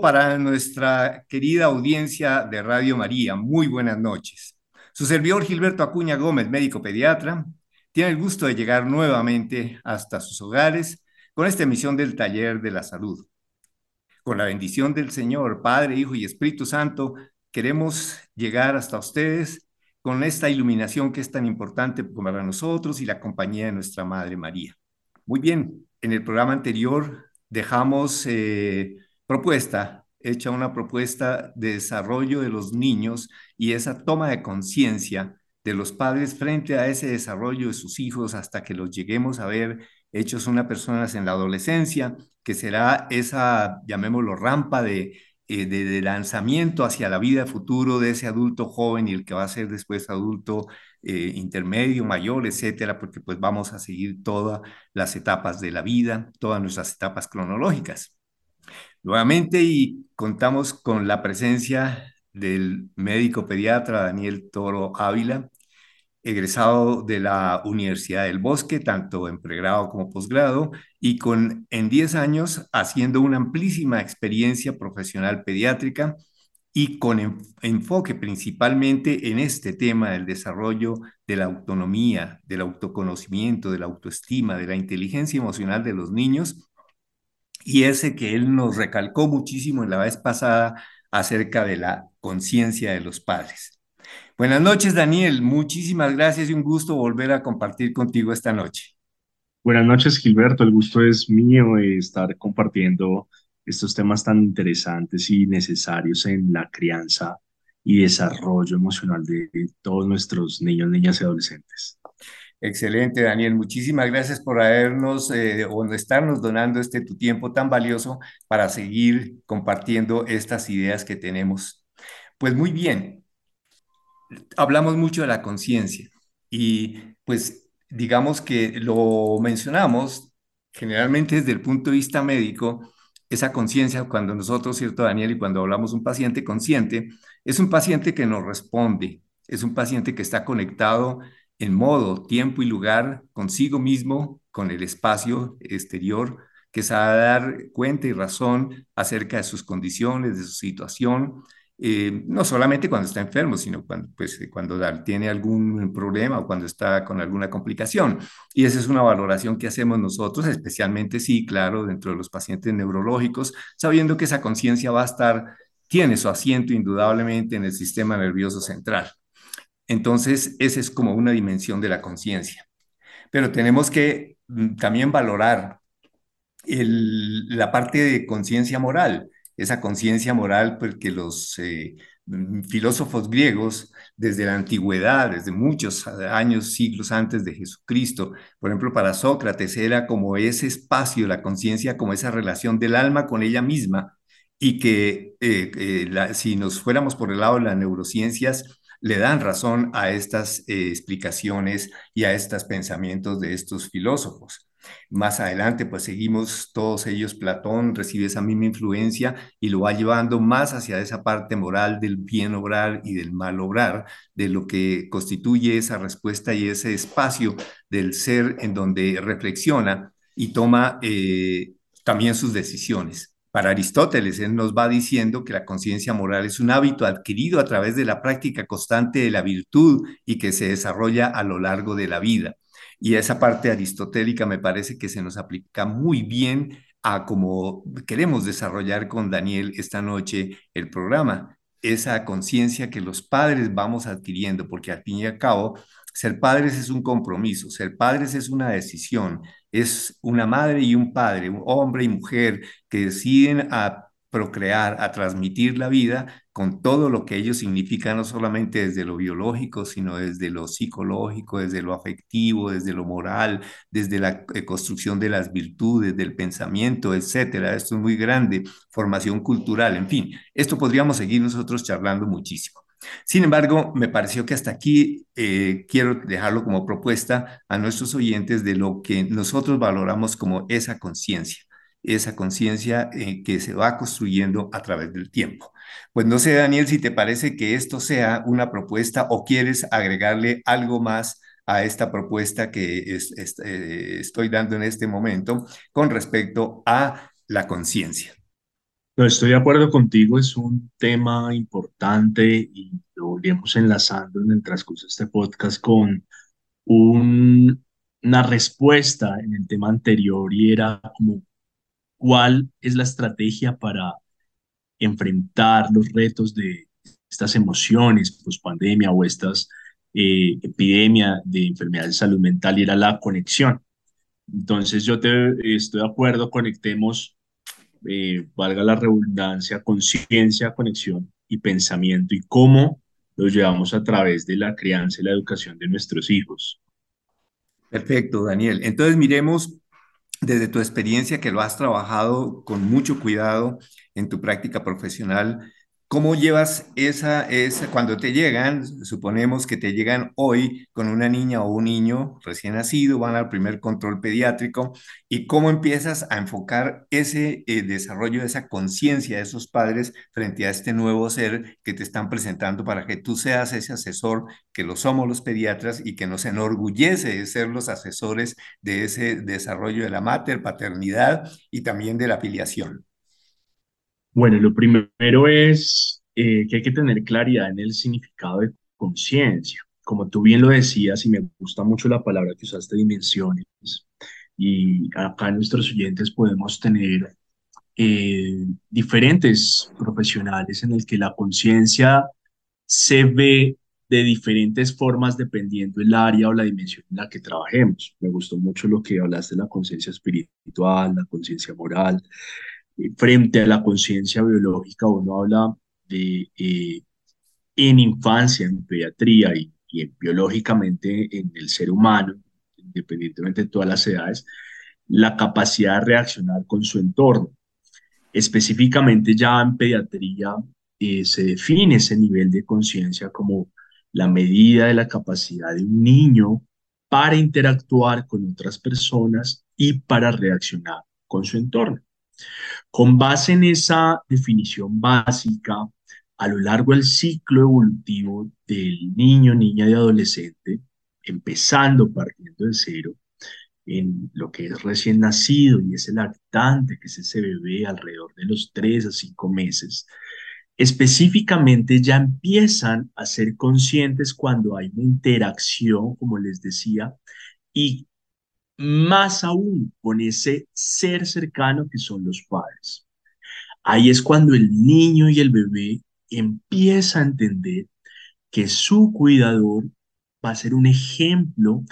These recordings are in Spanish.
Para nuestra querida audiencia de Radio María. Muy buenas noches. Su servidor Gilberto Acuña Gómez, médico pediatra, tiene el gusto de llegar nuevamente hasta sus hogares con esta emisión del Taller de la Salud. Con la bendición del Señor, Padre, Hijo y Espíritu Santo, queremos llegar hasta ustedes con esta iluminación que es tan importante para nosotros y la compañía de nuestra Madre María. Muy bien, en el programa anterior dejamos eh, propuesta, hecha una propuesta de desarrollo de los niños y esa toma de conciencia de los padres frente a ese desarrollo de sus hijos hasta que los lleguemos a ver hechos una personas en la adolescencia, que será esa, llamémoslo, rampa de, eh, de, lanzamiento hacia la vida futuro de ese adulto joven y el que va a ser después adulto eh, intermedio, mayor, etcétera, porque pues vamos a seguir todas las etapas de la vida, todas nuestras etapas cronológicas. Nuevamente y contamos con la presencia del médico pediatra Daniel Toro Ávila, egresado de la Universidad del Bosque, tanto en pregrado como posgrado, y con en 10 años haciendo una amplísima experiencia profesional pediátrica y con enfoque principalmente en este tema del desarrollo de la autonomía, del autoconocimiento, de la autoestima, de la inteligencia emocional de los niños, y ese que él nos recalcó muchísimo en la vez pasada acerca de la conciencia de los padres. Buenas noches, Daniel. Muchísimas gracias y un gusto volver a compartir contigo esta noche. Buenas noches, Gilberto. El gusto es mío de estar compartiendo estos temas tan interesantes y necesarios en la crianza y desarrollo emocional de todos nuestros niños, niñas y adolescentes. Excelente, Daniel. Muchísimas gracias por habernos eh, o estarnos donando este tu tiempo tan valioso para seguir compartiendo estas ideas que tenemos. Pues muy bien, hablamos mucho de la conciencia y pues digamos que lo mencionamos generalmente desde el punto de vista médico, esa conciencia, cuando nosotros, ¿cierto, Daniel? Y cuando hablamos un paciente consciente, es un paciente que nos responde, es un paciente que está conectado en modo, tiempo y lugar consigo mismo, con el espacio exterior, que sabe dar cuenta y razón acerca de sus condiciones, de su situación, eh, no solamente cuando está enfermo, sino cuando, pues, cuando tiene algún problema o cuando está con alguna complicación. Y esa es una valoración que hacemos nosotros, especialmente, sí, claro, dentro de los pacientes neurológicos, sabiendo que esa conciencia va a estar, tiene su asiento indudablemente en el sistema nervioso central. Entonces, esa es como una dimensión de la conciencia. Pero tenemos que mm, también valorar la parte de conciencia moral esa conciencia moral porque pues, los eh, mm, filósofos griegos desde la antigüedad, desde muchos años, siglos antes de Jesucristo, por ejemplo, para Sócrates era como ese espacio, la conciencia, como esa relación del alma con ella misma, y que eh, eh, si nos fuéramos por el lado de las neurociencias, le dan razón a estas explicaciones y a estos pensamientos de estos filósofos. Más adelante, pues seguimos todos ellos, Platón recibe esa misma influencia y lo va llevando más hacia esa parte moral del bien obrar y del mal obrar, de lo que constituye esa respuesta y ese espacio del ser en donde reflexiona y toma eh, también sus decisiones. Para Aristóteles, él nos va diciendo que la conciencia moral es un hábito adquirido a través de la práctica constante de la virtud y que se desarrolla a lo largo de la vida. Y esa parte aristotélica me parece que se nos aplica muy bien a cómo queremos desarrollar con Daniel esta noche el programa, esa conciencia que los padres vamos adquiriendo, porque al fin y al cabo, ser padres es un compromiso, ser padres es una decisión, es una madre y un padre, un hombre y mujer que deciden a procrear, a transmitir la vida con todo lo que ello significa, no solamente desde lo biológico, sino desde lo psicológico, desde lo afectivo, desde lo moral, desde la eh, construcción de las virtudes, del pensamiento, etcétera. Esto es muy grande, formación cultural, en fin, esto podríamos seguir nosotros charlando muchísimo. Sin embargo, me pareció que hasta aquí eh, quiero dejarlo como propuesta a nuestros oyentes de lo que nosotros valoramos como esa conciencia esa conciencia eh, que se va construyendo a través del tiempo. Pues no sé, Daniel, si te parece que esto sea una propuesta o quieres agregarle algo más a esta propuesta que eh, estoy dando en este momento con respecto a la conciencia. No, estoy de acuerdo contigo, es un tema importante y lo iremos enlazando en el transcurso de este podcast con un- una respuesta en el tema anterior y era como cuál es la estrategia para enfrentar los retos de estas emociones post pandemia o estas eh, epidemia de enfermedades de salud mental y era la conexión. Entonces yo te estoy de acuerdo, conectemos, eh, valga la redundancia, conciencia, conexión y pensamiento y cómo los llevamos a través de la crianza y la educación de nuestros hijos. Perfecto, Daniel. Entonces miremos desde tu experiencia que lo has trabajado con mucho cuidado en tu práctica profesional, ¿cómo llevas esa, esa, cuando te llegan, suponemos que te llegan hoy con una niña o un niño recién nacido, van al primer control pediátrico, y cómo empiezas a enfocar ese eh, desarrollo de esa conciencia de esos padres frente a este nuevo ser que te están presentando para que tú seas ese asesor, que lo somos los pediatras y que nos enorgullece de ser los asesores de ese desarrollo de la mater, paternidad y también de la afiliación. Bueno, lo primero es eh, que hay que tener claridad en el significado de conciencia. Como tú bien lo decías, y me gusta mucho la palabra que usaste, dimensiones, y acá nuestros oyentes podemos tener eh, diferentes profesionales en el que la conciencia se ve de diferentes formas dependiendo el área o la dimensión en la que trabajemos. Me gustó mucho lo que hablaste de la conciencia espiritual, la conciencia moral, frente a la conciencia biológica, uno habla de eh, en infancia, en pediatría y, y en, biológicamente en el ser humano, independientemente de todas las edades, la capacidad de reaccionar con su entorno. Específicamente ya en pediatría eh, se define ese nivel de conciencia como la medida de la capacidad de un niño para interactuar con otras personas y para reaccionar con su entorno. Con base en esa definición básica, a lo largo del ciclo evolutivo del niño, niña y adolescente, empezando partiendo de cero, en lo que es recién nacido y es el lactante, que es ese bebé alrededor de los tres a cinco meses, específicamente ya empiezan a ser conscientes cuando hay una interacción, como les decía, y más aún con ese ser cercano que son los padres. Ahí es cuando el niño y el bebé empieza a entender que su cuidador va a ser un ejemplo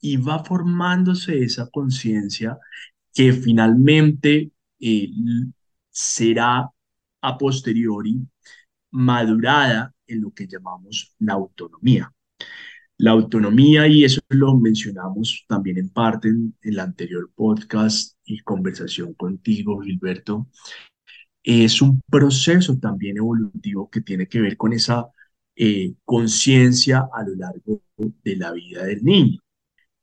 y va formándose esa conciencia que finalmente eh, será a posteriori madurada en lo que llamamos la autonomía. La autonomía, y eso lo mencionamos también en parte en, el anterior podcast y conversación contigo, Gilberto, es un proceso también evolutivo que tiene que ver con esa eh, conciencia a lo largo de la vida del niño.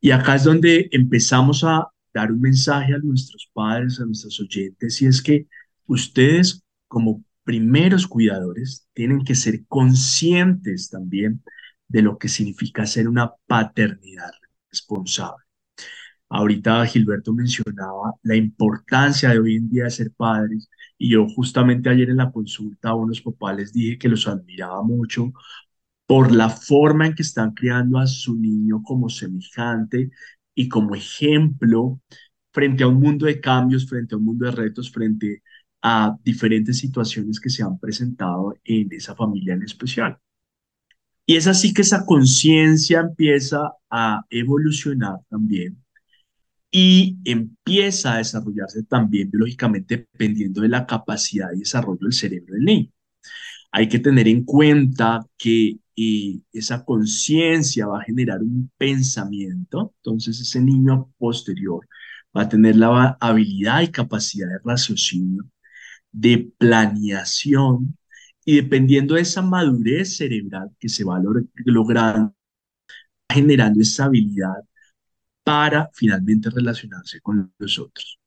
Y acá es donde empezamos a dar un mensaje a nuestros padres, a nuestros oyentes, y es que ustedes como primeros cuidadores tienen que ser conscientes también de lo que significa ser una paternidad responsable. Ahorita Gilberto mencionaba la importancia de hoy en día de ser padres y yo justamente ayer en la consulta a unos papás les dije que los admiraba mucho por la forma en que están criando a su niño como semejante y como ejemplo frente a un mundo de cambios, frente a un mundo de retos, frente a diferentes situaciones que se han presentado en esa familia en especial. Y es así que esa conciencia empieza a evolucionar también y empieza a desarrollarse también biológicamente dependiendo de la capacidad y desarrollo del cerebro del niño. Hay que tener en cuenta que eh, esa conciencia va a generar un pensamiento, entonces ese niño posterior va a tener la habilidad y capacidad de raciocinio, de planeación, y dependiendo de esa madurez cerebral que se va logrando, generando esa habilidad para finalmente relacionarse con los otros.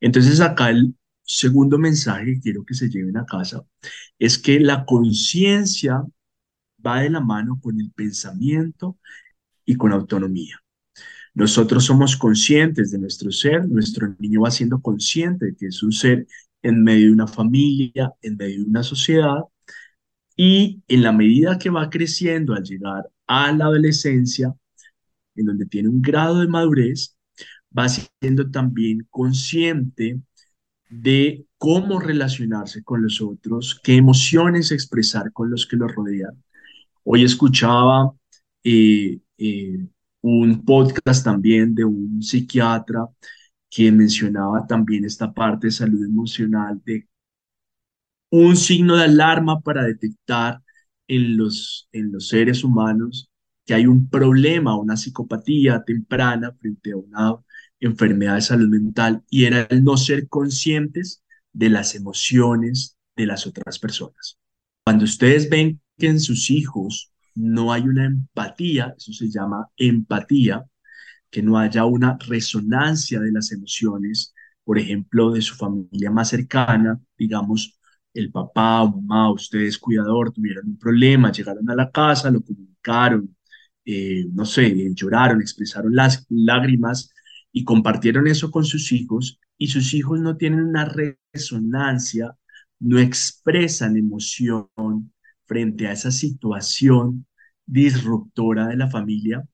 Entonces acá el segundo mensaje que quiero que se lleven a casa es que la conciencia va de la mano con el pensamiento y con autonomía. Nosotros somos conscientes de nuestro ser, nuestro niño va siendo consciente de que es un ser en medio de una familia, en medio de una sociedad, y en la medida que va creciendo al llegar a la adolescencia, en donde tiene un grado de madurez, va siendo también consciente de cómo relacionarse con los otros, qué emociones expresar con los que lo rodean. Hoy escuchaba eh, eh, un podcast también de un psiquiatra que mencionaba también esta parte de salud emocional, de un signo de alarma para detectar en los, en los seres humanos que hay un problema, una psicopatía temprana frente a una enfermedad de salud mental y era el no ser conscientes de las emociones de las otras personas. Cuando ustedes ven que en sus hijos no hay una empatía, eso se llama empatía, que no haya una resonancia de las emociones, por ejemplo, de su familia más cercana, digamos, el papá o mamá, ustedes cuidador, tuvieron un problema, llegaron a la casa, lo comunicaron, eh, no sé, lloraron, expresaron las lágrimas y compartieron eso con sus hijos y sus hijos no tienen una resonancia, no expresan emoción frente a esa situación disruptora de la familia,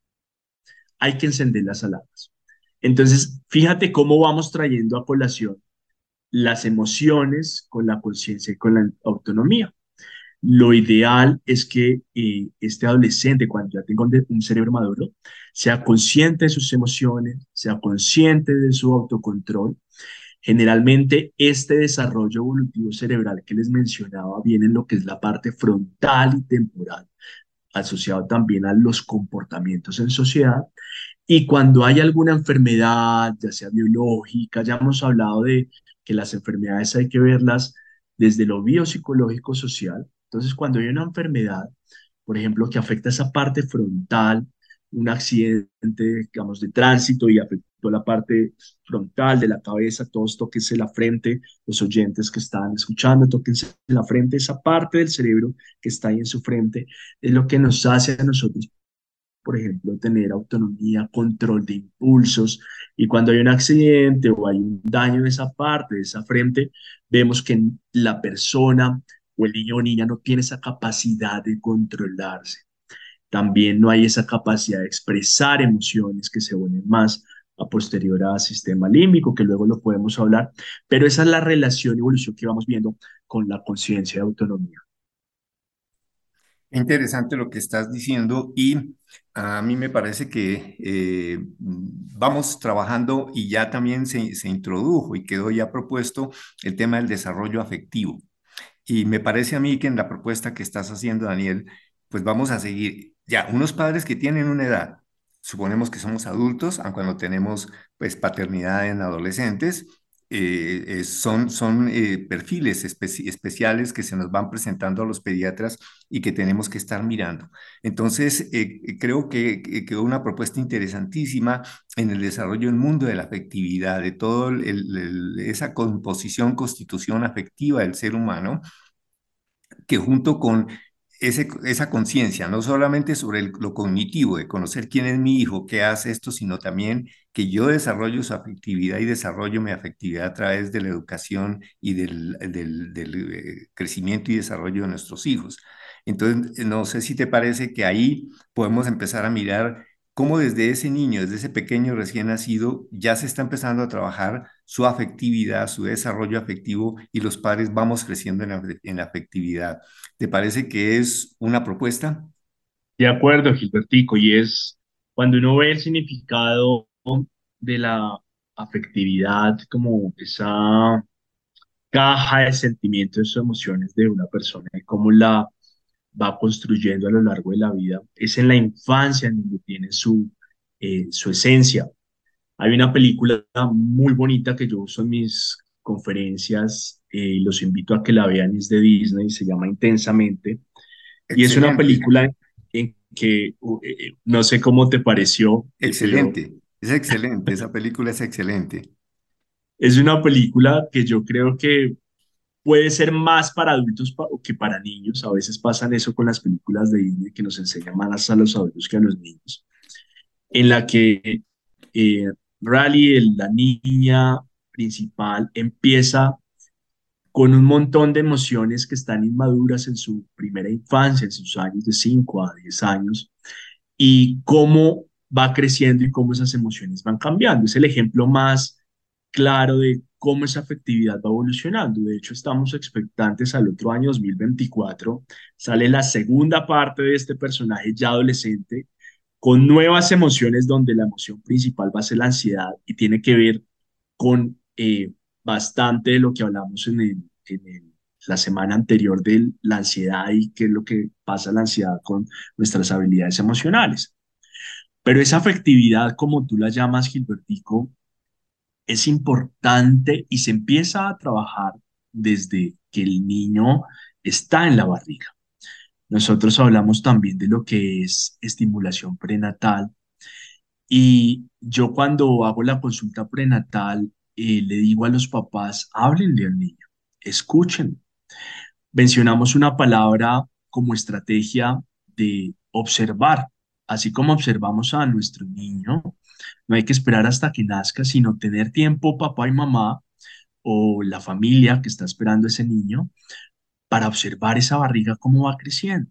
hay que encender las alarmas. Entonces, fíjate cómo vamos trayendo a colación las emociones con la conciencia y con la autonomía. Lo ideal es que eh, este adolescente, cuando ya tenga un cerebro maduro, sea consciente de sus emociones, sea consciente de su autocontrol. Generalmente este desarrollo evolutivo cerebral que les mencionaba viene en lo que es la parte frontal y temporal, asociado también a los comportamientos en sociedad. Y cuando hay alguna enfermedad, ya sea biológica, ya hemos hablado de que las enfermedades hay que verlas desde lo biopsicológico social. Entonces, cuando hay una enfermedad, por ejemplo, que afecta esa parte frontal, un accidente, digamos, de tránsito y afectó la parte frontal de la cabeza, todos tóquense la frente, los oyentes que están escuchando, tóquense la frente, esa parte del cerebro que está ahí en su frente, es lo que nos hace a nosotros por ejemplo, tener autonomía, control de impulsos. Y cuando hay un accidente o hay un daño en esa parte, de esa frente, vemos que la persona o el niño o niña no tiene esa capacidad de controlarse. También no hay esa capacidad de expresar emociones que se unen más a posterior al sistema límbico, que luego lo podemos hablar, pero esa es la relación y evolución que vamos viendo con la conciencia de autonomía. Interesante lo que estás diciendo y a mí me parece que eh, vamos trabajando y ya también se, se, introdujo y quedó ya propuesto el tema del desarrollo afectivo. Y me parece a mí que en la propuesta que estás haciendo, Daniel, pues vamos a seguir. Ya, unos padres que tienen una edad, suponemos que somos adultos, aunque cuando tenemos pues paternidad en adolescentes, eh, eh, son, son eh, perfiles especiales que se nos van presentando a los pediatras y que tenemos que estar mirando. Entonces, creo que, quedó una propuesta interesantísima en el desarrollo del mundo de la afectividad, de toda esa composición, constitución afectiva del ser humano, que junto con esa conciencia, no solamente sobre lo cognitivo, de conocer quién es mi hijo, qué hace esto, sino también que yo desarrollo su afectividad y desarrollo mi afectividad a través de la educación y del, del eh, crecimiento y desarrollo de nuestros hijos. Entonces, no sé si te parece que ahí podemos empezar a mirar cómo desde ese niño, desde ese pequeño recién nacido, ya se está empezando a trabajar su afectividad, su desarrollo afectivo y los padres vamos creciendo en la, afectividad. ¿Te parece que es una propuesta? De acuerdo, Gilbertico, y es cuando uno ve el significado de la afectividad como esa caja de sentimientos y emociones de una persona y cómo la va construyendo a lo largo de la vida, es en la infancia en donde tiene su, eh, su esencia. Hay una película muy bonita que yo uso en mis conferencias eh, y los invito a que la vean, es de Disney, se llama Intensamente. Y es una película en que eh, no sé cómo te pareció. Excelente, es excelente, esa película es excelente. Es una película que yo creo que puede ser más para adultos que para niños. A veces pasan eso con las películas de Disney que nos enseñan más a los adultos que a los niños. En la que eh, Rally, la niña principal, empieza con un montón de emociones que están inmaduras en su primera infancia, en sus años de 5 a 10 años, y cómo va creciendo y cómo esas emociones van cambiando. Es el ejemplo más claro de cómo esa afectividad va evolucionando. De hecho, estamos expectantes al otro año 2024. Sale la segunda parte de este personaje ya adolescente con nuevas emociones donde la emoción principal va a ser la ansiedad y tiene que ver con eh, bastante de lo que hablamos en, en la semana anterior de la ansiedad y qué es lo que pasa la ansiedad con nuestras habilidades emocionales. Pero esa afectividad, como tú la llamas, Gilbertico, es importante y se empieza a trabajar desde que el niño está en la barriga. Nosotros hablamos también de lo que es estimulación prenatal y yo cuando hago la consulta prenatal eh, le digo a los papás, háblenle al niño, escuchen. Mencionamos una palabra como estrategia de observar, así como observamos a nuestro niño, no hay que esperar hasta que nazca, sino tener tiempo papá y mamá o la familia que está esperando ese niño para observar esa barriga cómo va creciendo.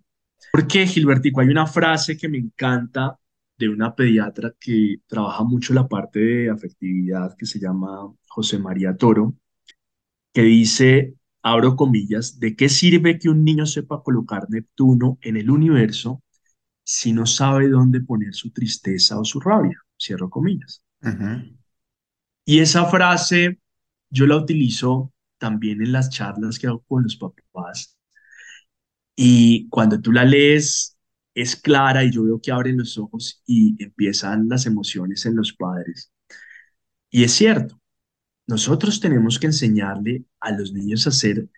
Porque, Gilbertico, hay una frase que me encanta de una pediatra que trabaja mucho la parte de afectividad que se llama José María Toro, que dice, abro comillas, ¿de qué sirve que un niño sepa colocar Neptuno en el universo si no sabe dónde poner su tristeza o su rabia? Cierro comillas. Y esa frase yo la utilizo también en las charlas que hago con los papás. Y cuando tú la lees, es clara y yo veo que abren los ojos y empiezan las emociones en los padres. Y es cierto, nosotros tenemos que enseñarle a los niños a ser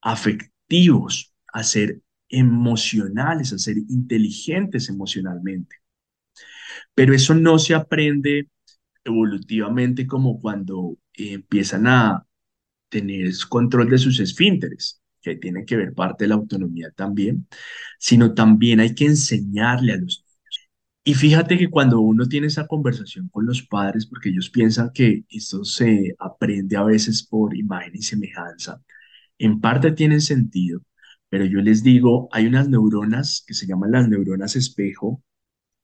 afectivos, a ser emocionales, a ser inteligentes emocionalmente. Pero eso no se aprende evolutivamente como cuando empiezan a tener control de sus esfínteres, que tiene que ver parte de la autonomía también, sino también hay que enseñarle a los niños. Y fíjate que cuando uno tiene esa conversación con los padres, porque ellos piensan que esto se aprende a veces por imagen y semejanza, en parte tienen sentido, pero yo les digo, hay unas neuronas que se llaman las neuronas espejo,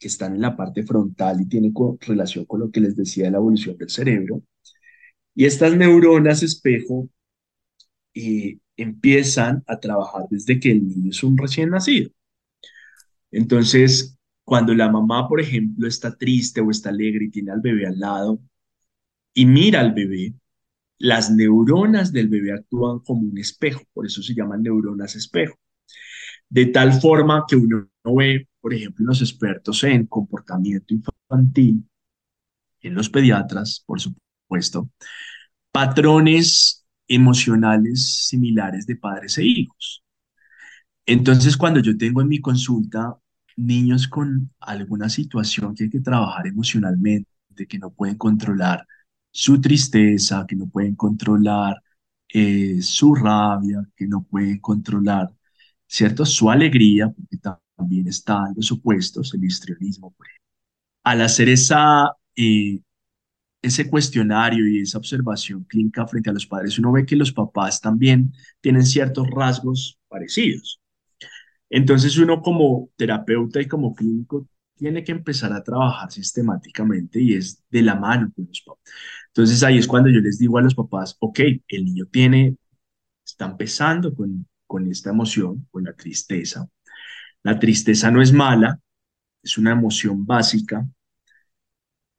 que están en la parte frontal y tienen relación con lo que les decía de la evolución del cerebro. Y estas neuronas espejo eh, empiezan a trabajar desde que el niño es un recién nacido. Entonces, cuando la mamá, por ejemplo, está triste o está alegre y tiene al bebé al lado y mira al bebé, las neuronas del bebé actúan como un espejo, por eso se llaman neuronas espejo. De tal forma que uno ve, por ejemplo, los expertos en comportamiento infantil, en los pediatras, por supuesto, patrones emocionales similares de padres e hijos. Entonces, cuando yo tengo en mi consulta niños con alguna situación que hay que trabajar emocionalmente, que no pueden controlar su tristeza, que no pueden controlar eh, su rabia, que no pueden controlar, ¿cierto? Su alegría, porque también están los opuestos, el histrionismo, por ejemplo. Al hacer esa, eh, ese cuestionario y esa observación clínica frente a los padres, uno ve que los papás también tienen ciertos rasgos parecidos. Entonces uno como terapeuta y como clínico tiene que empezar a trabajar sistemáticamente y es de la mano con los papás. Entonces ahí es cuando yo les digo a los papás, ok, el niño tiene, está empezando con, con esta emoción, con la tristeza. La tristeza no es mala, es una emoción básica,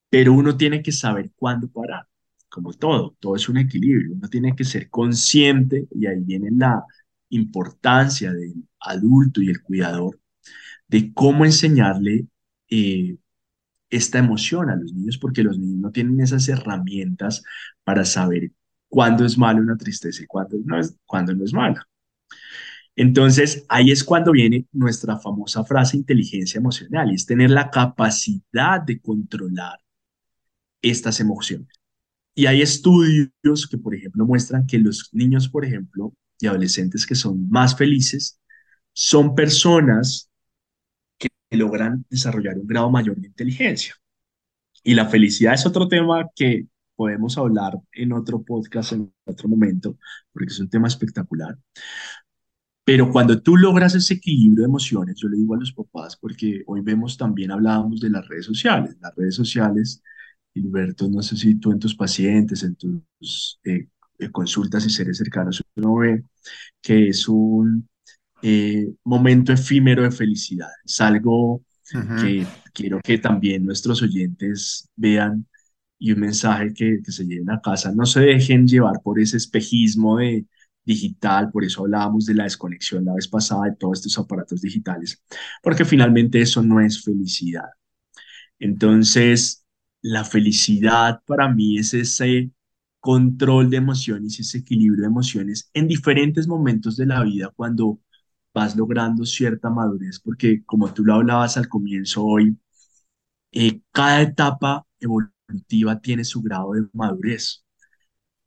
pero uno tiene que saber cuándo parar, como todo, todo es un equilibrio, uno tiene que ser consciente y ahí viene la importancia del adulto y el cuidador de cómo enseñarle eh, esta emoción a los niños porque los niños no tienen esas herramientas para saber cuándo es mala una tristeza y cuándo no es, cuándo no es mala. Entonces, ahí es cuando viene nuestra famosa frase inteligencia emocional es tener la capacidad de controlar estas emociones. Y hay estudios que, por ejemplo, muestran que los niños, por ejemplo, y adolescentes que son más felices, son personas logran desarrollar un grado mayor de inteligencia. Y la felicidad es otro tema que podemos hablar en otro podcast, en otro momento, porque es un tema espectacular. Pero cuando tú logras ese equilibrio de emociones, yo le digo a los papás, porque hoy vemos también, hablábamos de las redes sociales. Las redes sociales, Gilberto, no sé si tú en tus pacientes, en tus eh, eh, consultas y seres cercanos, uno ve que es un eh, momento efímero de felicidad. Es algo que quiero que también nuestros oyentes vean y un mensaje que, que se lleven a casa. No se dejen llevar por ese espejismo de digital, por eso hablábamos de la desconexión la vez pasada de todos estos aparatos digitales, porque finalmente eso no es felicidad. Entonces, la felicidad para mí es ese control de emociones, ese equilibrio de emociones en diferentes momentos de la vida cuando vas logrando cierta madurez, porque como tú lo hablabas al comienzo hoy, eh, cada etapa evolutiva tiene su grado de madurez.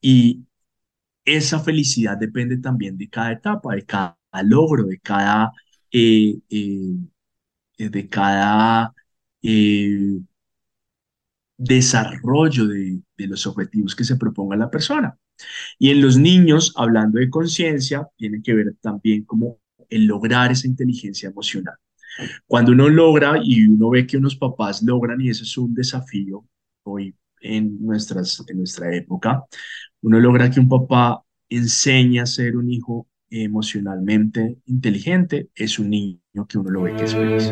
Y esa felicidad depende también de cada etapa, de cada logro, de cada, eh, eh, de cada eh, desarrollo de, los objetivos que se proponga la persona. Y en los niños, hablando de conciencia, tiene que ver también como el lograr esa inteligencia emocional. Cuando uno logra y uno ve que unos papás logran, y eso es un desafío hoy en, nuestras, en nuestra época, uno logra que un papá enseñe a ser un hijo emocionalmente inteligente, es un niño que uno lo ve que es feliz.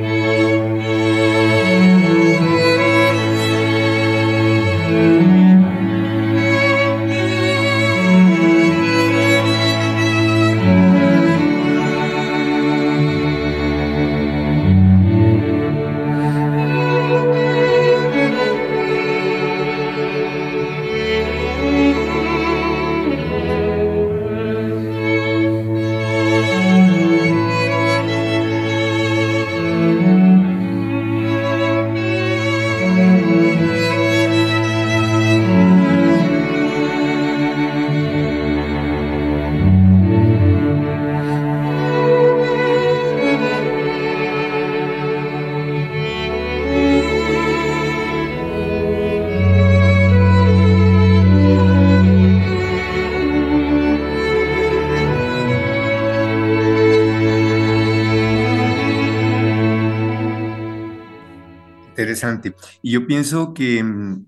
Interesante. Y yo pienso que mm,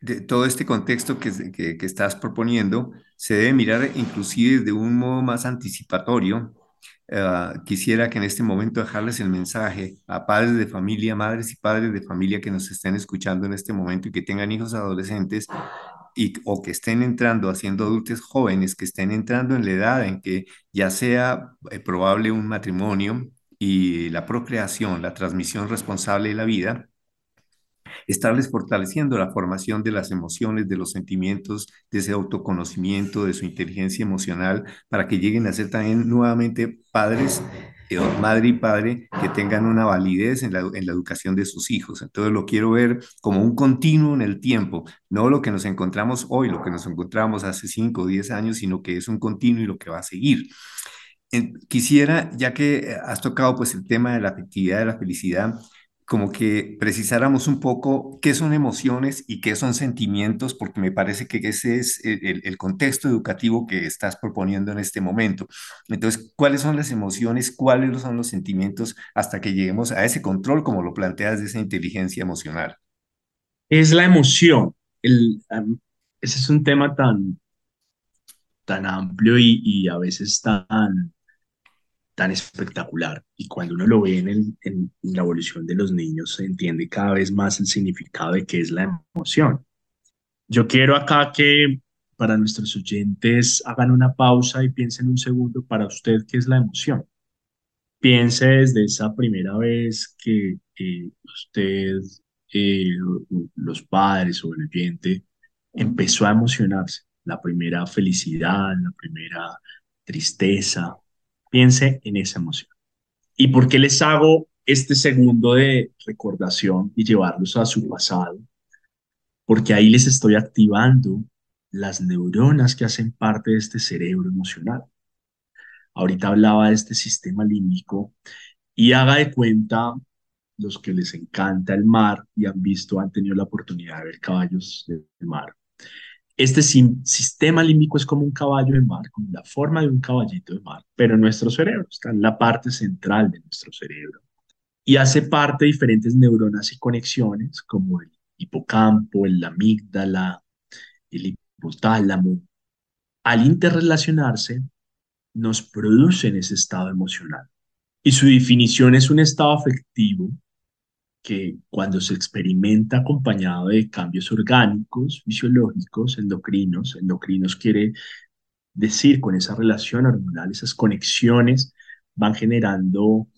de todo este contexto que, que, estás proponiendo se debe mirar inclusive de un modo más anticipatorio. Ah, quisiera que en este momento dejarles el mensaje a padres de familia, madres y padres de familia que nos estén escuchando en este momento y que tengan hijos adolescentes y, o que estén entrando, haciendo adultos jóvenes, que estén entrando en la edad en que ya sea eh, probable un matrimonio y la procreación, la transmisión responsable de la vida, estarles fortaleciendo la formación de las emociones, de los sentimientos, de ese autoconocimiento, de su inteligencia emocional, para que lleguen a ser también nuevamente padres eh, madre y padre que tengan una validez en la, en la, educación de sus hijos. Entonces lo quiero ver como un continuo en el tiempo, no lo que nos encontramos hoy, lo que nos encontramos hace 5 o 10 años, sino que es un continuo y lo que va a seguir. quisiera, ya que has tocado pues el tema de la afectividad, de la felicidad, como que precisáramos un poco qué son emociones y qué son sentimientos, porque me parece que ese es el, contexto educativo que estás proponiendo en este momento. Entonces, ¿cuáles son las emociones? ¿Cuáles son los sentimientos hasta que lleguemos a ese control, como lo planteas, de esa inteligencia emocional? Es la emoción. Ese es un tema tan, tan amplio y a veces tan tan espectacular. Y cuando uno lo ve en, la evolución de los niños, se entiende cada vez más el significado de qué es la emoción. Yo quiero acá que para nuestros oyentes hagan una pausa y piensen un segundo para usted qué es la emoción. Piense desde esa primera vez que usted, eh, los padres o el oyente, empezó a emocionarse. La primera felicidad, la primera tristeza, Piense en esa emoción. ¿Y por qué les hago este segundo de recordación y llevarlos a su pasado? Porque ahí les estoy activando las neuronas que hacen parte de este cerebro emocional. Ahorita hablaba de este sistema límbico y haga de cuenta los que les encanta el mar y han visto, han tenido la oportunidad de ver caballos del mar. Este sistema límbico es como un caballo de mar, con la forma de un caballito de mar, pero nuestro cerebro está en la parte central de nuestro cerebro y hace parte de diferentes neuronas y conexiones como el hipocampo, el amígdala, el hipotálamo. Al interrelacionarse, nos producen ese estado emocional. Y su definición es un estado afectivo que cuando se experimenta acompañado de cambios orgánicos, fisiológicos, endocrinos, endocrinos quiere decir con esa relación hormonal, esas conexiones van generando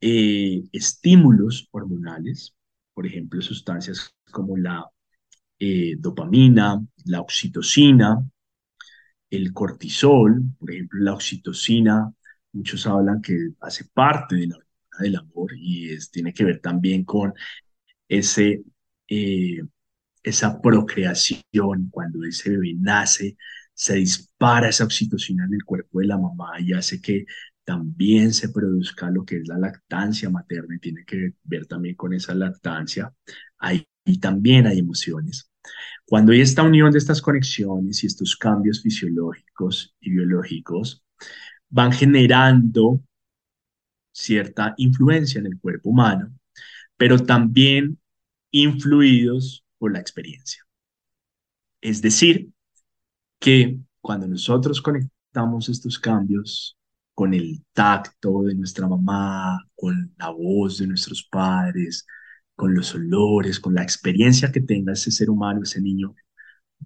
eh, estímulos hormonales, por ejemplo, sustancias como la eh, dopamina, la oxitocina, el cortisol, por ejemplo, la oxitocina, muchos hablan que hace parte de la del amor y tiene que ver también con ese, eh, esa procreación, cuando ese bebé nace, se dispara esa oxitocina en el cuerpo de la mamá y hace que también se produzca lo que es la lactancia materna y tiene que ver también con esa lactancia. Ahí y también hay emociones. Cuando hay esta unión de estas conexiones y estos cambios fisiológicos y biológicos, van generando cierta influencia en el cuerpo humano, pero también influidos por la experiencia. Es decir, que cuando nosotros conectamos estos cambios con el tacto de nuestra mamá, con la voz de nuestros padres, con los olores, con la experiencia que tenga ese ser humano, ese niño,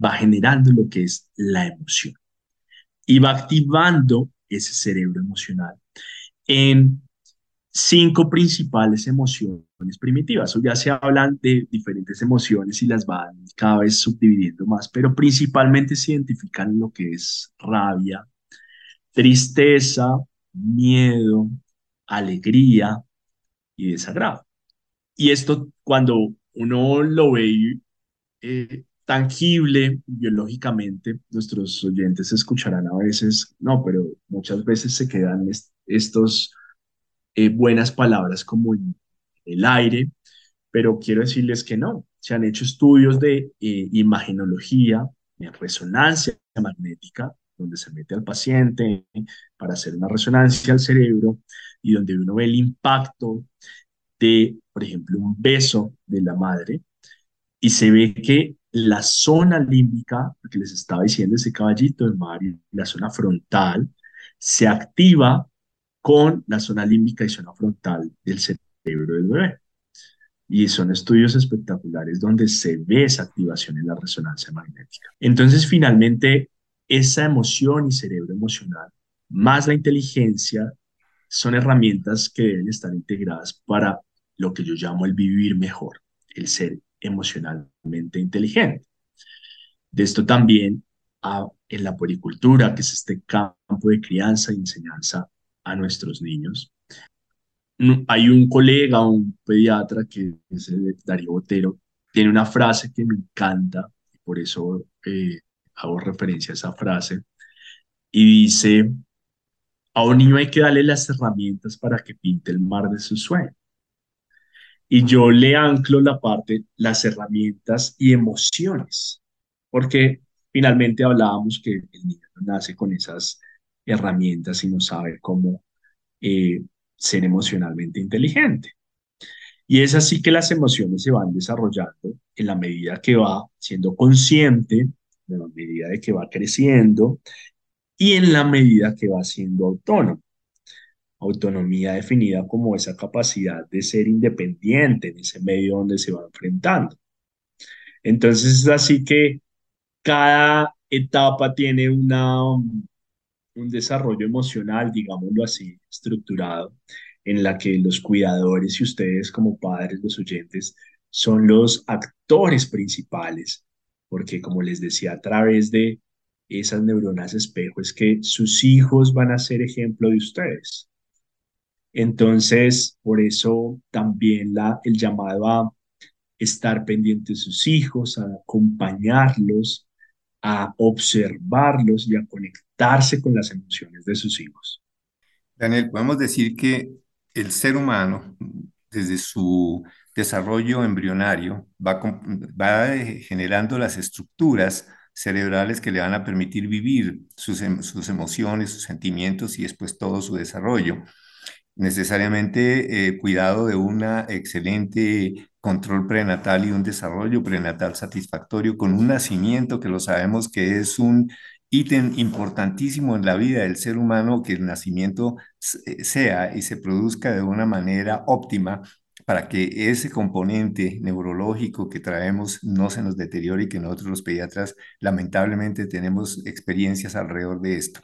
va generando lo que es la emoción y va activando ese cerebro emocional en cinco principales emociones primitivas. O ya se hablan de diferentes emociones y las van cada vez subdividiendo más, pero principalmente se identifican lo que es rabia, tristeza, miedo, alegría y desagrado. Y esto cuando uno lo ve eh, tangible biológicamente, nuestros oyentes escucharán a veces, no, pero muchas veces se quedan estos eh, buenas palabras como en el aire, pero quiero decirles que no. Se han hecho estudios de eh, imagenología, en resonancia magnética, donde se mete al paciente para hacer una resonancia al cerebro y donde uno ve el impacto de, por ejemplo, un beso de la madre y se ve que la zona límbica, que les estaba diciendo ese caballito de Mario, la zona frontal, se activa con la zona límbica y zona frontal del cerebro del bebé. Y son estudios espectaculares donde se ve esa activación en la resonancia magnética. Entonces, finalmente, esa emoción y cerebro emocional, más la inteligencia, son herramientas que deben estar integradas para lo que yo llamo el vivir mejor, el ser emocionalmente inteligente. De esto también en la poricultura, que es este campo de crianza y enseñanza a nuestros niños. Hay un colega, un pediatra que es Darío Botero, tiene una frase que me encanta, y por eso eh, hago referencia a esa frase, y dice, a un niño hay que darle las herramientas para que pinte el mar de su sueño. Y yo le anclo la parte, las herramientas y emociones, porque finalmente hablábamos que el niño nace con esas herramientas y no sabe cómo eh, ser emocionalmente inteligente. Y es así que las emociones se van desarrollando en la medida que va siendo consciente, en la medida de que va creciendo y en la medida que va siendo autónomo. Autonomía definida como esa capacidad de ser independiente en ese medio donde se va enfrentando. Entonces es así que cada etapa tiene una, un desarrollo emocional, digámoslo así, estructurado, en la que los cuidadores y ustedes como padres, los oyentes, son los actores principales, porque como les decía, a través de esas neuronas espejo es que sus hijos van a ser ejemplo de ustedes. Entonces, por eso también la, el llamado a estar pendiente de sus hijos, a acompañarlos, a observarlos y a conectarse con las emociones de sus hijos. Daniel, podemos decir que el ser humano, desde su desarrollo embrionario va, va eh, generando las estructuras cerebrales que le van a permitir vivir sus, em, sus emociones, sus sentimientos y después todo su desarrollo. Necesariamente eh, cuidado de un excelente control prenatal y un desarrollo prenatal satisfactorio con un nacimiento que lo sabemos que es un ítem importantísimo en la vida del ser humano, que el nacimiento eh, sea y se produzca de una manera óptima para que ese componente neurológico que traemos no se nos deteriore y que nosotros los pediatras lamentablemente tenemos experiencias alrededor de esto.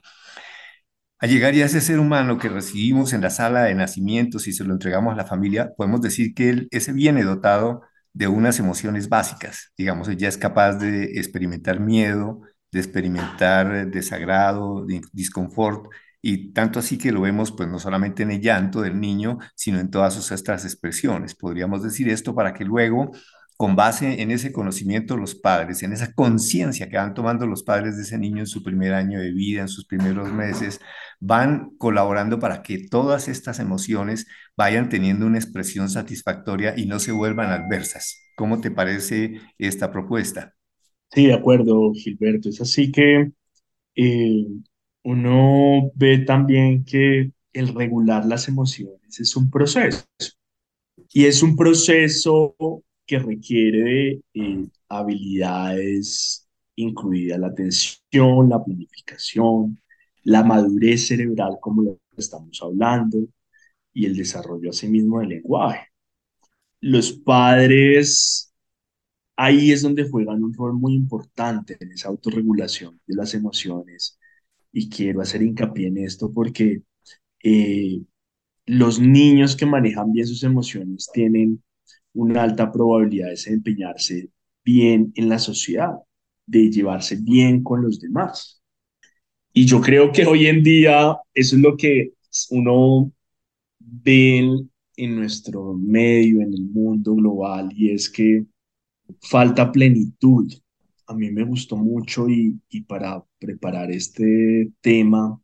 Al llegar ya a ese ser humano que recibimos en la sala de nacimientos y se lo entregamos a la familia, podemos decir que él, ese viene dotado de unas emociones básicas. Digamos, ya es capaz de experimentar miedo, de experimentar desagrado, de disconfort, y tanto así que lo vemos pues no solamente en el llanto del niño, sino en todas sus otras expresiones. Podríamos decir esto para que luego, con base en ese conocimiento los padres, en esa conciencia que van tomando los padres de ese niño en su primer año de vida, en sus primeros meses, van colaborando para que todas estas emociones vayan teniendo una expresión satisfactoria y no se vuelvan adversas. ¿Cómo te parece esta propuesta? Sí, de acuerdo, Gilberto. Es así que eh, uno ve también que el regular las emociones es un proceso y es un proceso que requiere eh, habilidades incluida la atención, la planificación, la madurez cerebral como lo estamos hablando y el desarrollo asimismo del lenguaje. Los padres ahí es donde juegan un rol muy importante en esa autorregulación de las emociones y quiero hacer hincapié en esto porque eh, los niños que manejan bien sus emociones tienen una alta probabilidad de desempeñarse bien en la sociedad, de llevarse bien con los demás. Y yo creo que hoy en día eso es lo que uno ve en, en nuestro medio, en el mundo global, y es que falta plenitud, a mí me gustó mucho y, para preparar este tema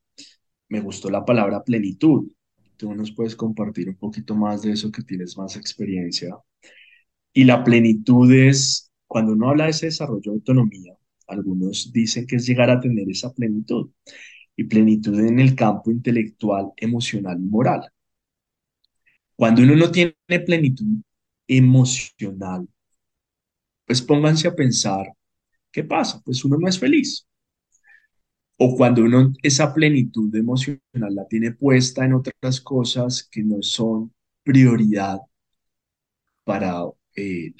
me gustó la palabra plenitud. Tú nos puedes compartir un poquito más de eso que tienes más experiencia. Y la plenitud es, cuando uno habla de ese desarrollo de autonomía, algunos dicen que es llegar a tener esa plenitud. Y plenitud en el campo intelectual, emocional y moral. Cuando uno no tiene plenitud emocional, pues pónganse a pensar ¿Qué pasa? Pues uno no es feliz. O cuando uno esa plenitud emocional la tiene puesta en otras cosas que no son prioridad para eh,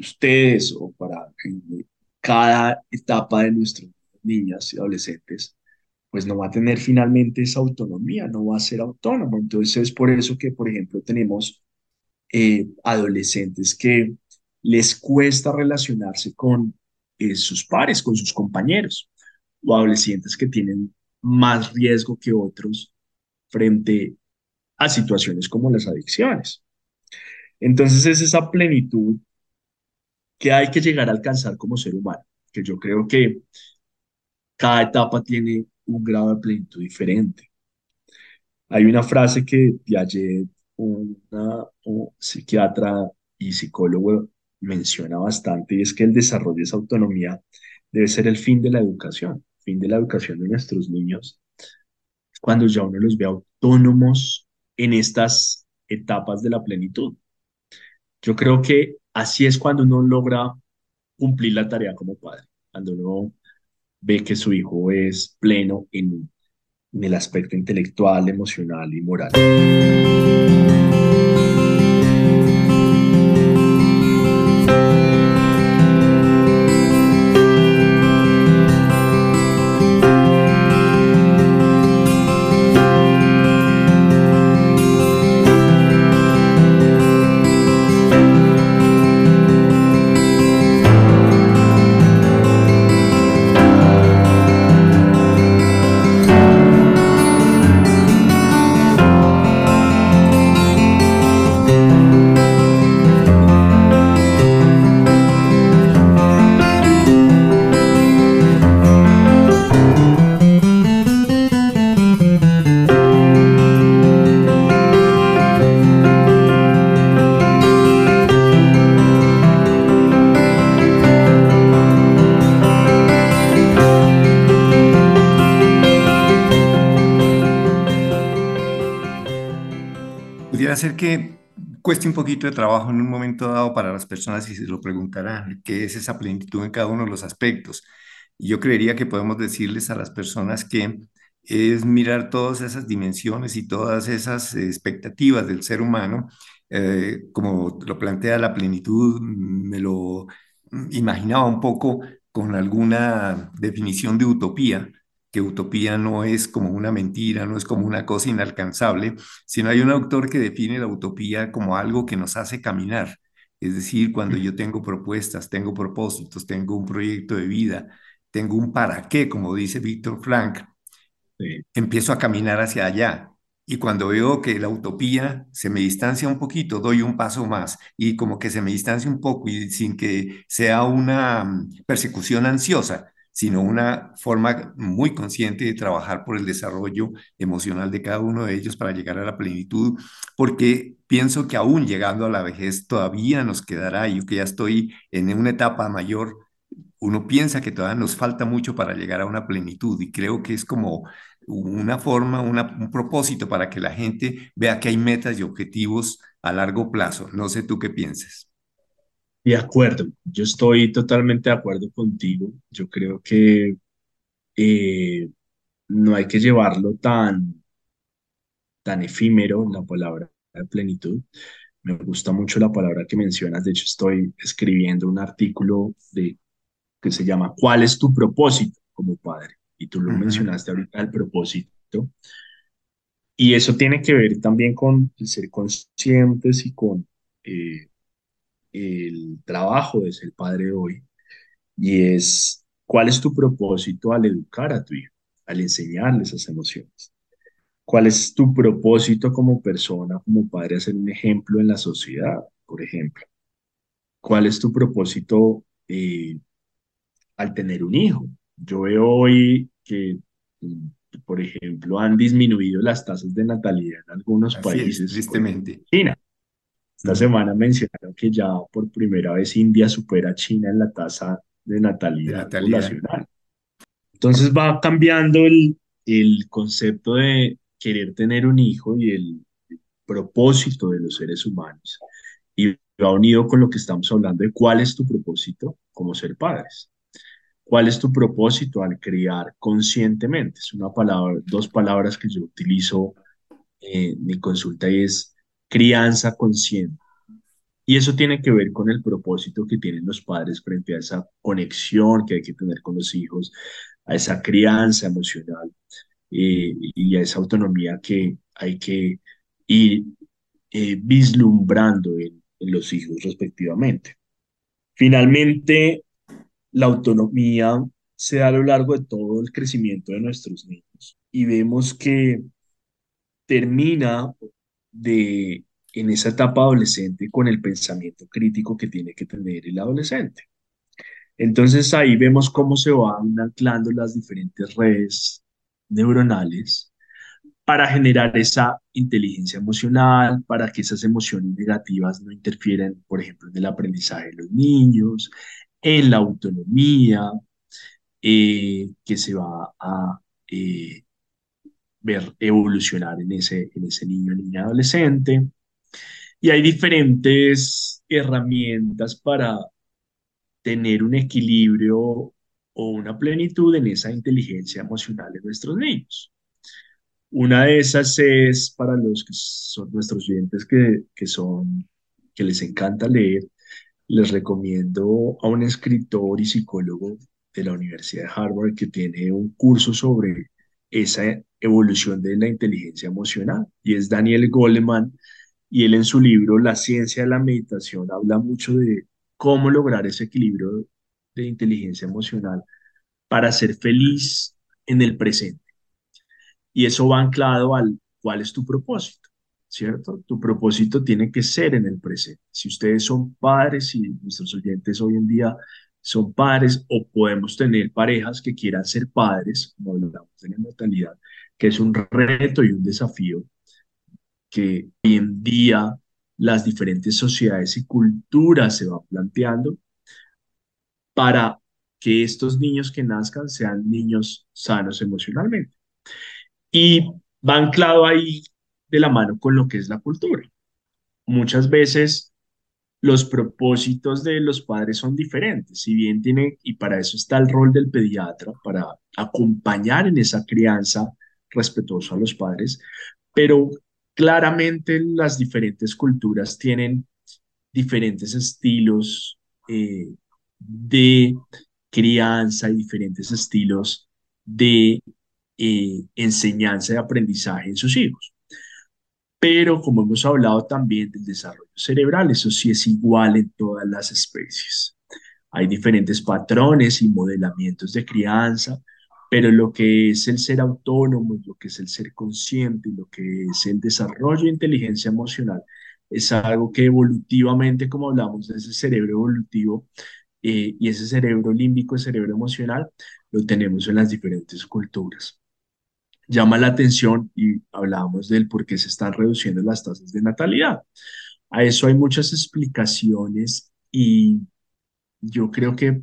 ustedes o para eh, cada etapa de nuestras niñas y adolescentes, pues no va a tener finalmente esa autonomía, no va a ser autónomo. Entonces es por eso que, por ejemplo, tenemos eh, adolescentes que les cuesta relacionarse con eh, sus pares, con sus compañeros, o adolescentes que tienen más riesgo que otros frente a situaciones como las adicciones. Entonces es esa plenitud que hay que llegar a alcanzar como ser humano, que yo creo que cada etapa tiene un grado de plenitud diferente. Hay una frase que Piaget, una, un psiquiatra y psicólogo menciona bastante y es que el desarrollo de esa autonomía debe ser el fin de la educación, fin de la educación de nuestros niños, cuando ya uno los ve autónomos en estas etapas de la plenitud. Yo creo que así es cuando uno logra cumplir la tarea como padre, cuando uno ve que su hijo es pleno en, en el aspecto intelectual, emocional y moral. Ser que cueste un poquito de trabajo en un momento dado para las personas y se lo preguntarán, ¿qué es esa plenitud en cada uno de los aspectos? Y yo creería que podemos decirles a las personas que es mirar todas esas dimensiones y todas esas expectativas del ser humano, eh, como lo plantea la plenitud, me lo imaginaba un poco con alguna definición de utopía, que utopía no es como una mentira, no es como una cosa inalcanzable, sino hay un autor que define la utopía como algo que nos hace caminar. Es decir, cuando yo tengo propuestas, tengo propósitos, tengo un proyecto de vida, tengo un para qué, como dice Víctor Frank, empiezo a caminar hacia allá. Y cuando veo que la utopía se me distancia un poquito, doy un paso más y como que se me distancia un poco y sin que sea una mm, persecución ansiosa, sino una forma muy consciente de trabajar por el desarrollo emocional de cada uno de ellos para llegar a la plenitud, porque pienso que aún llegando a la vejez todavía nos quedará, yo que ya estoy en una etapa mayor, uno piensa que todavía nos falta mucho para llegar a una plenitud y creo que es como una forma, un propósito para que la gente vea que hay metas y objetivos a largo plazo. No sé tú qué pienses. De acuerdo, yo estoy totalmente de acuerdo contigo. Yo creo que eh, no hay que llevarlo tan, tan efímero la palabra de plenitud. Me gusta mucho la palabra que mencionas. De hecho, estoy escribiendo un artículo de, que se llama ¿Cuál es tu propósito como padre? y tú lo mencionaste ahorita, el propósito. Y eso tiene que ver también con ser conscientes y con eh, el trabajo de ser padre hoy. Y es, ¿cuál es tu propósito al educar a tu hijo, al enseñarle esas emociones? ¿Cuál es tu propósito como persona, como padre, a ser un ejemplo en la sociedad, por ejemplo? ¿Cuál es tu propósito eh, al tener un hijo? Yo veo hoy que, por ejemplo, han disminuido las tasas de natalidad en algunos países. tristemente. China. Esta semana mencionaron que ya por primera vez India supera a China en la tasa de natalidad, poblacional. Entonces va cambiando el, el concepto de querer tener un hijo y el propósito de los seres humanos. Y va unido con lo que estamos hablando de cuál es tu propósito como ser padres. ¿Cuál es tu propósito al criar conscientemente? Es una palabra, dos palabras que yo utilizo en mi consulta y es crianza consciente. Y eso tiene que ver con el propósito que tienen los padres frente a esa conexión que hay que tener con los hijos, a esa crianza emocional eh, y a esa autonomía que hay que ir eh, vislumbrando en, en los hijos respectivamente. Finalmente, la autonomía se da a lo largo de todo el crecimiento de nuestros niños y vemos que termina de en esa etapa adolescente con el pensamiento crítico que tiene que tener el adolescente. Entonces ahí vemos cómo se van anclando las diferentes redes neuronales para generar esa inteligencia emocional, para que esas emociones negativas no interfieran, por ejemplo, en el aprendizaje de los niños, en la autonomía, eh, que se va a eh, ver evolucionar en ese, en ese niño, niña, adolescente. Y hay diferentes herramientas para tener un equilibrio o una plenitud en esa inteligencia emocional de nuestros niños. Una de esas es para los que son nuestros oyentes que, que son, que les encanta leer, les recomiendo a un escritor y psicólogo de la Universidad de Harvard que tiene un curso sobre esa evolución de la inteligencia emocional y es Daniel Goleman y él en su libro La ciencia de la meditación habla mucho de cómo lograr ese equilibrio de inteligencia emocional para ser feliz en el presente. Y eso va anclado al cuál es tu propósito. ¿cierto? Tu propósito tiene que ser en el presente. Si ustedes son padres, y nuestros oyentes hoy en día son padres o podemos tener parejas que quieran ser padres, como hablamos de la natalidad, que es un reto y un desafío que hoy en día las diferentes sociedades y culturas se van planteando para que estos niños que nazcan sean niños sanos emocionalmente. Y va anclado ahí de la mano con lo que es la cultura. Muchas veces los propósitos de los padres son diferentes, si bien tiene, y para eso está el rol del pediatra, para acompañar en esa crianza respetuosa a los padres, pero claramente las diferentes culturas tienen diferentes estilos eh, de crianza y diferentes estilos de eh, enseñanza y aprendizaje en sus hijos. Pero como hemos hablado también del desarrollo cerebral, eso sí es igual en todas las especies. Hay diferentes patrones y modelamientos de crianza, pero lo que es el ser autónomo, lo que es el ser consciente, lo que es el desarrollo de inteligencia emocional, es algo que evolutivamente, como hablamos de ese cerebro evolutivo eh, y ese cerebro límbico, el cerebro emocional, lo tenemos en las diferentes culturas llama la atención y hablábamos del por qué se están reduciendo las tasas de natalidad. A eso hay muchas explicaciones y yo creo que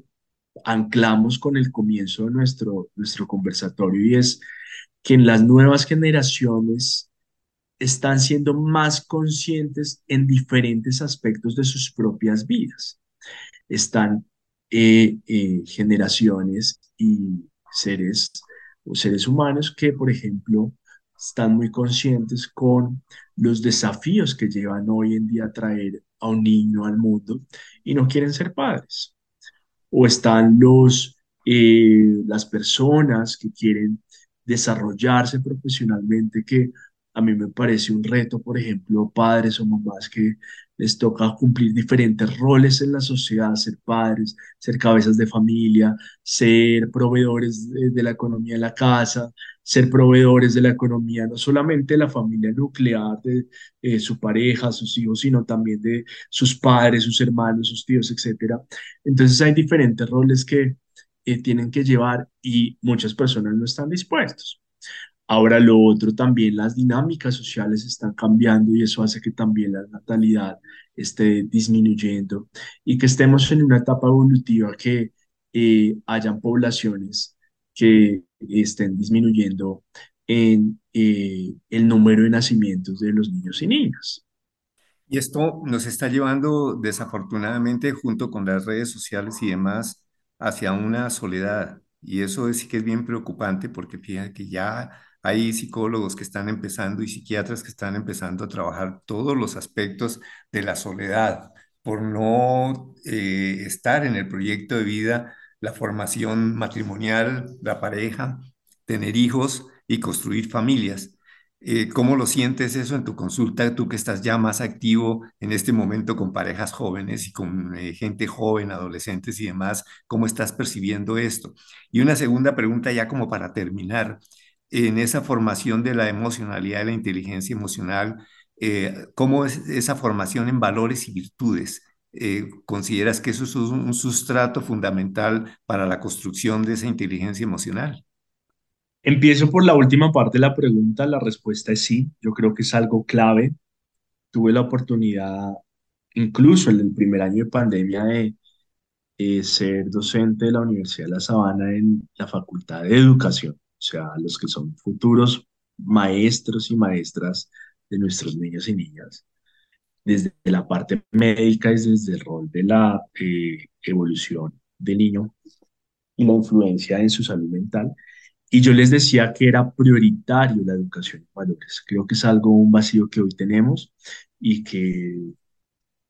anclamos con el comienzo de nuestro, nuestro conversatorio y es que en las nuevas generaciones están siendo más conscientes en diferentes aspectos de sus propias vidas. Están eh, eh, generaciones y seres o seres humanos que, por ejemplo, están muy conscientes con los desafíos que llevan hoy en día a traer a un niño al mundo y no quieren ser padres. O están los, eh, las personas que quieren desarrollarse profesionalmente, que a mí me parece un reto, por ejemplo, padres o mamás que les toca cumplir diferentes roles en la sociedad, ser padres, ser cabezas de familia, ser proveedores de, la economía de la casa, ser proveedores de la economía no solamente de la familia nuclear, de eh, su pareja, sus hijos, sino también de sus padres, sus hermanos, sus tíos, etc. Entonces hay diferentes roles que eh, tienen que llevar y muchas personas no están dispuestos. Ahora lo otro también, las dinámicas sociales están cambiando y eso hace que también la natalidad esté disminuyendo y que estemos en una etapa evolutiva que eh, hayan poblaciones que estén disminuyendo en eh, el número de nacimientos de los niños y niñas. Y esto nos está llevando desafortunadamente junto con las redes sociales y demás hacia una soledad. Y eso sí que es bien preocupante porque fíjate que ya hay psicólogos que están empezando y psiquiatras que están empezando a trabajar todos los aspectos de la soledad por no eh, estar en el proyecto de vida, la formación matrimonial, la pareja, tener hijos y construir familias. Eh, ¿Cómo lo sientes eso en tu consulta, tú que estás ya más activo en este momento con parejas jóvenes y con eh, gente joven, adolescentes y demás? ¿Cómo estás percibiendo esto? Y una segunda pregunta ya como para terminar en esa formación de la emocionalidad, de la inteligencia emocional, eh, cómo es esa formación en valores y virtudes. Eh, ¿Consideras que eso es un, sustrato fundamental para la construcción de esa inteligencia emocional? Empiezo por la última parte de la pregunta. La respuesta es sí. Yo creo que es algo clave. Tuve la oportunidad, incluso en el primer año de pandemia, de eh, ser docente de la Universidad de La Sabana en la Facultad de Educación sea, los que son futuros maestros y maestras de nuestros niños y niñas, desde la parte médica y desde el rol de la eh, evolución del niño y la influencia en su salud mental. Y yo les decía que era prioritario la educación en valores. Creo que es algo, un vacío que hoy tenemos y que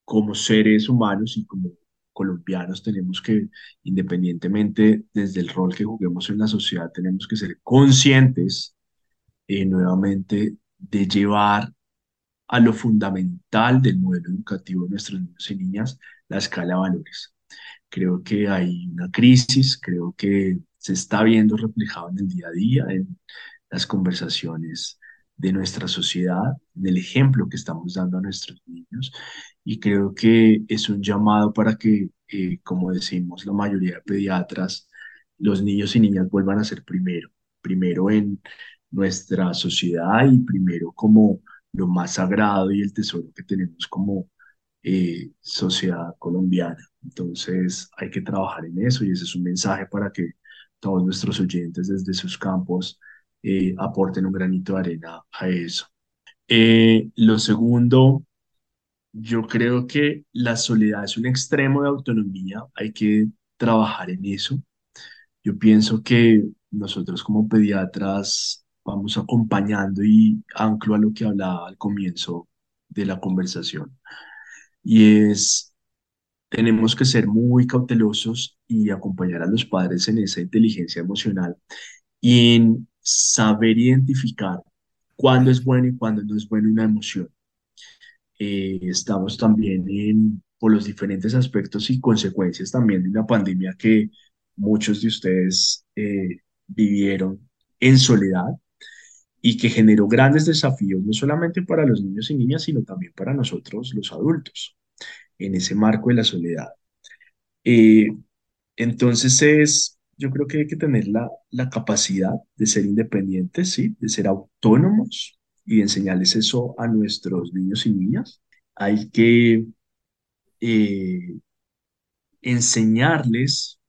como seres humanos y como colombianos tenemos que, independientemente desde el rol que juguemos en la sociedad, tenemos que ser conscientes eh, nuevamente de llevar a lo fundamental del modelo educativo de nuestros niños y niñas, la escala de valores. Creo que hay una crisis, creo que se está viendo reflejado en el día a día, en las conversaciones de nuestra sociedad, en el ejemplo que estamos dando a nuestros niños y creo que es un llamado para que, eh, como decimos la mayoría de pediatras, los niños y niñas vuelvan a ser primero, primero en nuestra sociedad y primero como lo más sagrado y el tesoro que tenemos como eh, sociedad colombiana. Entonces hay que trabajar en eso y ese es un mensaje para que todos nuestros oyentes desde sus campos eh, aporten un granito de arena a eso. Eh, lo segundo, yo creo que la soledad es un extremo de autonomía, hay que trabajar en eso. Yo pienso que nosotros como pediatras vamos acompañando y anclo a lo que hablaba al comienzo de la conversación. Y es, tenemos que ser muy cautelosos y acompañar a los padres en esa inteligencia emocional y en saber identificar cuándo es bueno y cuándo no es bueno una emoción. Eh, estamos también en, por los diferentes aspectos y consecuencias también de una pandemia que muchos de ustedes eh, vivieron en soledad y que generó grandes desafíos, no solamente para los niños y niñas, sino también para nosotros los adultos, en ese marco de la soledad. Eh, entonces es, yo creo que hay que tener la, la capacidad de ser independientes, ¿sí? de ser autónomos y enseñarles eso a nuestros niños y niñas. Hay que eh, enseñarles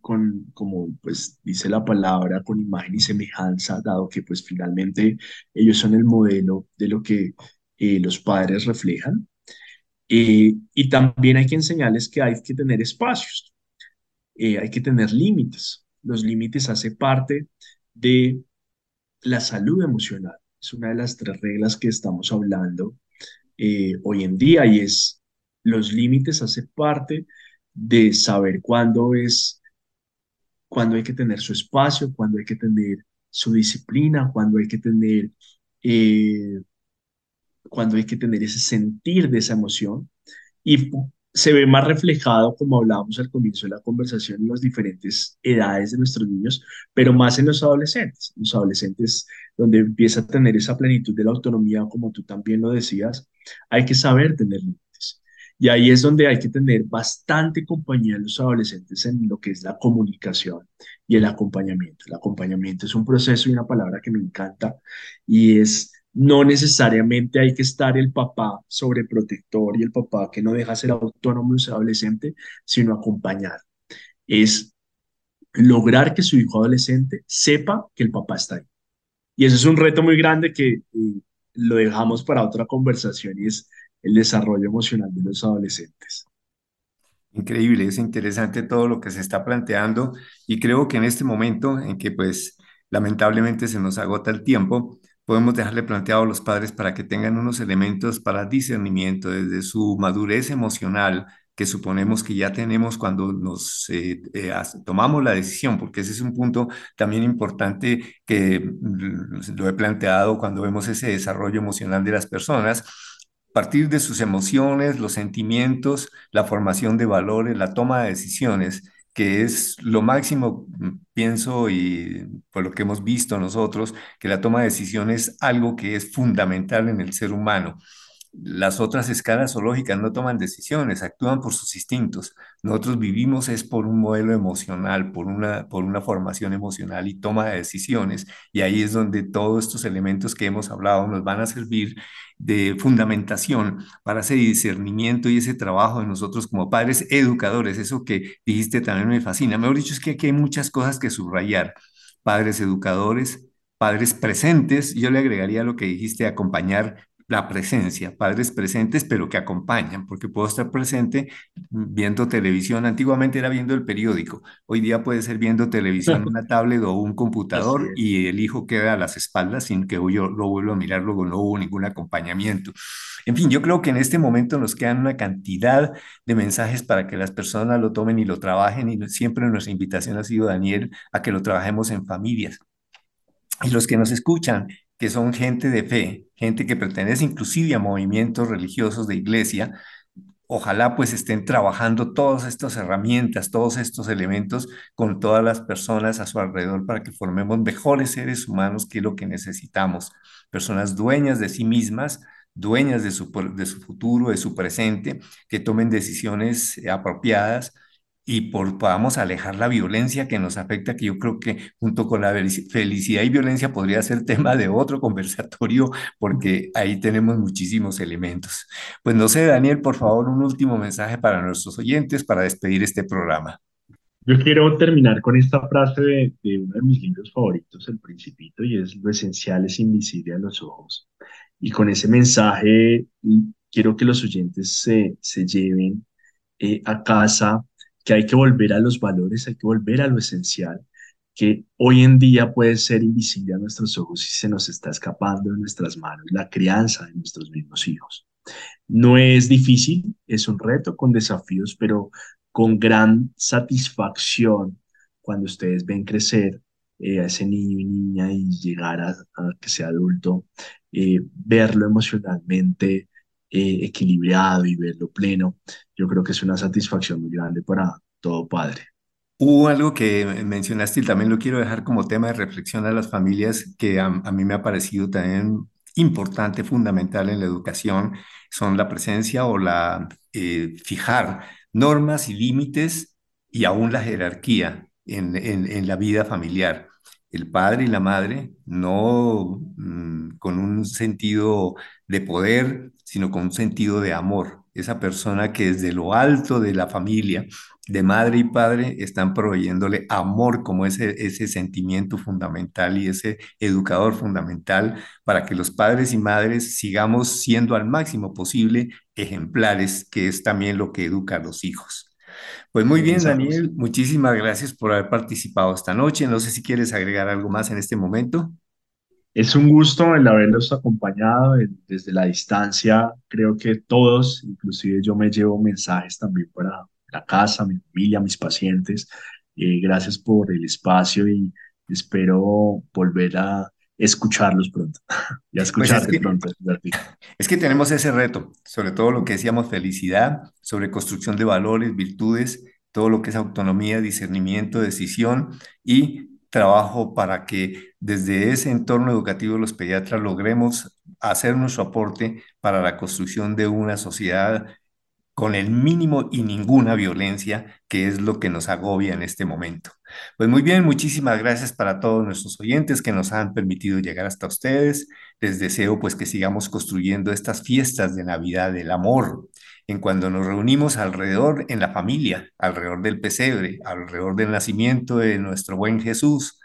con, como pues dice la palabra, con imagen y semejanza, dado que pues finalmente ellos son el modelo de lo que eh, los padres reflejan. Eh, y también hay que enseñarles que hay que tener espacios, eh, hay que tener límites. Los límites hace parte de la salud emocional. Es una de las tres reglas que estamos hablando hoy en día y es los límites hace parte de saber cuándo es cuando hay que tener su espacio, cuando hay que tener su disciplina, cuando hay que tener, eh, cuando hay que tener ese sentir de esa emoción. Y se ve más reflejado, como hablábamos al comienzo de la conversación, en las diferentes edades de nuestros niños, pero más en los adolescentes. Los adolescentes, donde empieza a tener esa plenitud de la autonomía, como tú también lo decías, hay que saber tener y ahí es donde hay que tener bastante compañía de los adolescentes en lo que es la comunicación y el acompañamiento. El acompañamiento es un proceso y una palabra que me encanta y es no necesariamente hay que estar el papá sobreprotector y el papá que no deja ser autónomo ese adolescente, sino acompañar. Es lograr que su hijo adolescente sepa que el papá está ahí. Y eso es un reto muy grande que eh, lo dejamos para otra conversación y es el desarrollo emocional de los adolescentes. Increíble, es interesante todo lo que se está planteando y creo que en este momento en que pues lamentablemente se nos agota el tiempo, podemos dejarle planteado a los padres para que tengan unos elementos para discernimiento desde su madurez emocional que suponemos que ya tenemos cuando nos eh, eh, tomamos la decisión, porque ese es un punto también importante que mm, lo he planteado cuando vemos ese desarrollo emocional de las personas. Partir de sus emociones, los sentimientos, la formación de valores, la toma de decisiones, que es lo máximo, mm, pienso, y por lo que hemos visto nosotros, que la toma de decisiones es algo que es fundamental en el ser humano. Las otras escalas zoológicas no toman decisiones, actúan por sus instintos. Nosotros vivimos es por un modelo emocional, por una, por una formación emocional y toma de decisiones. Y ahí es donde todos estos elementos que hemos hablado nos van a servir de fundamentación para ese discernimiento y ese trabajo de nosotros como padres educadores. Eso que dijiste también me fascina. Mejor dicho, es que aquí hay muchas cosas que subrayar. Padres educadores, padres presentes, yo le agregaría lo que dijiste, acompañar la presencia, padres presentes, pero que acompañan, porque puedo estar presente viendo televisión. Antiguamente era viendo el periódico, hoy día puede ser viendo televisión en una tablet o un computador y el hijo queda a las espaldas sin que yo lo vuelva a mirar, luego no hubo ningún acompañamiento. En fin, yo creo que en este momento nos quedan una cantidad de mensajes para que las personas lo tomen y lo trabajen y siempre nuestra invitación ha sido, Daniel, a que lo trabajemos en familias. Y los que nos escuchan, que son gente de fe, gente que pertenece inclusive a movimientos religiosos de iglesia, ojalá pues estén trabajando todas estas herramientas, todos estos elementos con todas las personas a su alrededor para que formemos mejores seres humanos, que es lo que necesitamos. Personas dueñas de sí mismas, dueñas de su, de su futuro, de su presente, que tomen decisiones apropiadas y por, podamos alejar la violencia que nos afecta, que yo creo que junto con la felicidad y violencia podría ser tema de otro conversatorio, porque ahí tenemos muchísimos elementos. Pues no sé, Daniel, por favor, un último mensaje para nuestros oyentes para despedir este programa. Yo quiero terminar con esta frase de, de uno de mis libros favoritos, El Principito, y es lo esencial es invisible a los ojos. Y con ese mensaje mm, quiero que los oyentes se, se lleven eh, a casa, que hay que volver a los valores, hay que volver a lo esencial, que hoy en día puede ser invisible a nuestros ojos y se nos está escapando de nuestras manos la crianza de nuestros mismos hijos. No es difícil, es un reto con desafíos, pero con gran satisfacción cuando ustedes ven crecer eh, a ese niño y niña y llegar a, a que sea adulto, eh, verlo emocionalmente eh, equilibrado y verlo pleno, yo creo que es una satisfacción muy grande para todo padre. Hubo algo que mencionaste y también lo quiero dejar como tema de reflexión a las familias que a, mí me ha parecido también importante, fundamental en la educación, son la presencia o la eh, fijar normas y límites y aún la jerarquía en, en la vida familiar. El padre y la madre, no mm, con un sentido de poder, sino con un sentido de amor. Esa persona que desde lo alto de la familia de madre y padre están proveyéndole amor como ese, ese sentimiento fundamental y ese educador fundamental para que los padres y madres sigamos siendo al máximo posible ejemplares, que es también lo que educa a los hijos. Pues muy bien. Daniel, muchísimas gracias por haber participado esta noche. No sé si quieres agregar algo más en este momento. Es un gusto el haberlos acompañado desde la distancia. Creo que todos, inclusive yo me llevo mensajes también para la casa, mi familia, mis pacientes. Eh, gracias por el espacio y espero volver a escucharlos pronto y a Pues es escucharte que pronto. Es que tenemos ese reto, sobre todo lo que decíamos felicidad, sobre construcción de valores, virtudes, todo lo que es autonomía, discernimiento, decisión y trabajo para que desde ese entorno educativo los pediatras logremos hacer nuestro aporte para la construcción de una sociedad con el mínimo y ninguna violencia, que es lo que nos agobia en este momento. Pues muy bien, muchísimas gracias para todos nuestros oyentes que nos han permitido llegar hasta ustedes. Les deseo pues que sigamos construyendo estas fiestas de Navidad del amor, en cuando nos reunimos alrededor en la familia, alrededor del pesebre, alrededor del nacimiento de nuestro buen Jesús,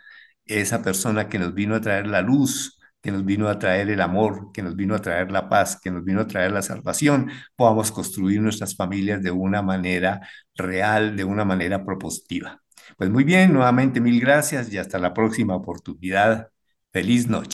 esa persona que nos vino a traer la luz, que nos vino a traer el amor, que nos vino a traer la paz, que nos vino a traer la salvación, podamos construir nuestras familias de una manera real, de una manera propositiva. Pues muy bien, nuevamente mil gracias y hasta la próxima oportunidad. Feliz noche.